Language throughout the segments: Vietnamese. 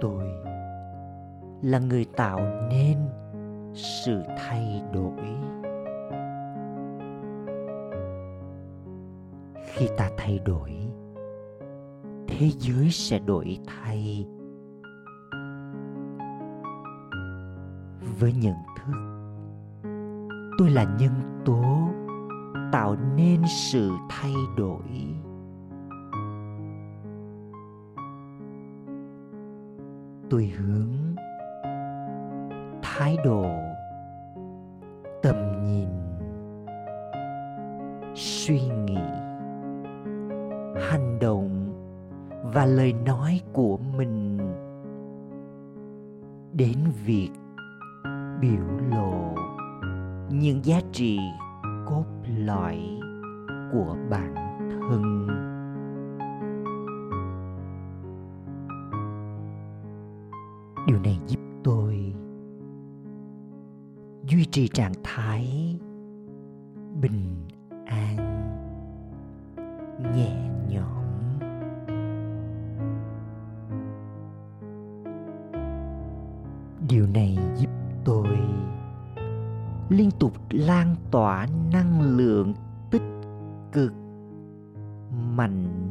tôi là người tạo nên sự thay đổi. Khi ta thay đổi, thế giới sẽ đổi thay. Với nhận thức, tôi là nhân tố tạo nên sự thay đổi. Tôi hướng thái độ, tầm nhìn, suy nghĩ, hành động và lời nói của mình đến việc biểu lộ những giá trị cốt lõi của bản thân. Điều này giúp tôi duy trì trạng thái bình an, nhẹ nhõm. Điều này giúp tôi liên tục lan tỏa năng lượng tích cực, mạnh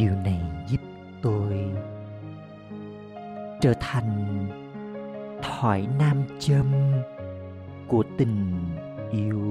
điều này giúp tôi trở thành thỏi nam châm của tình yêu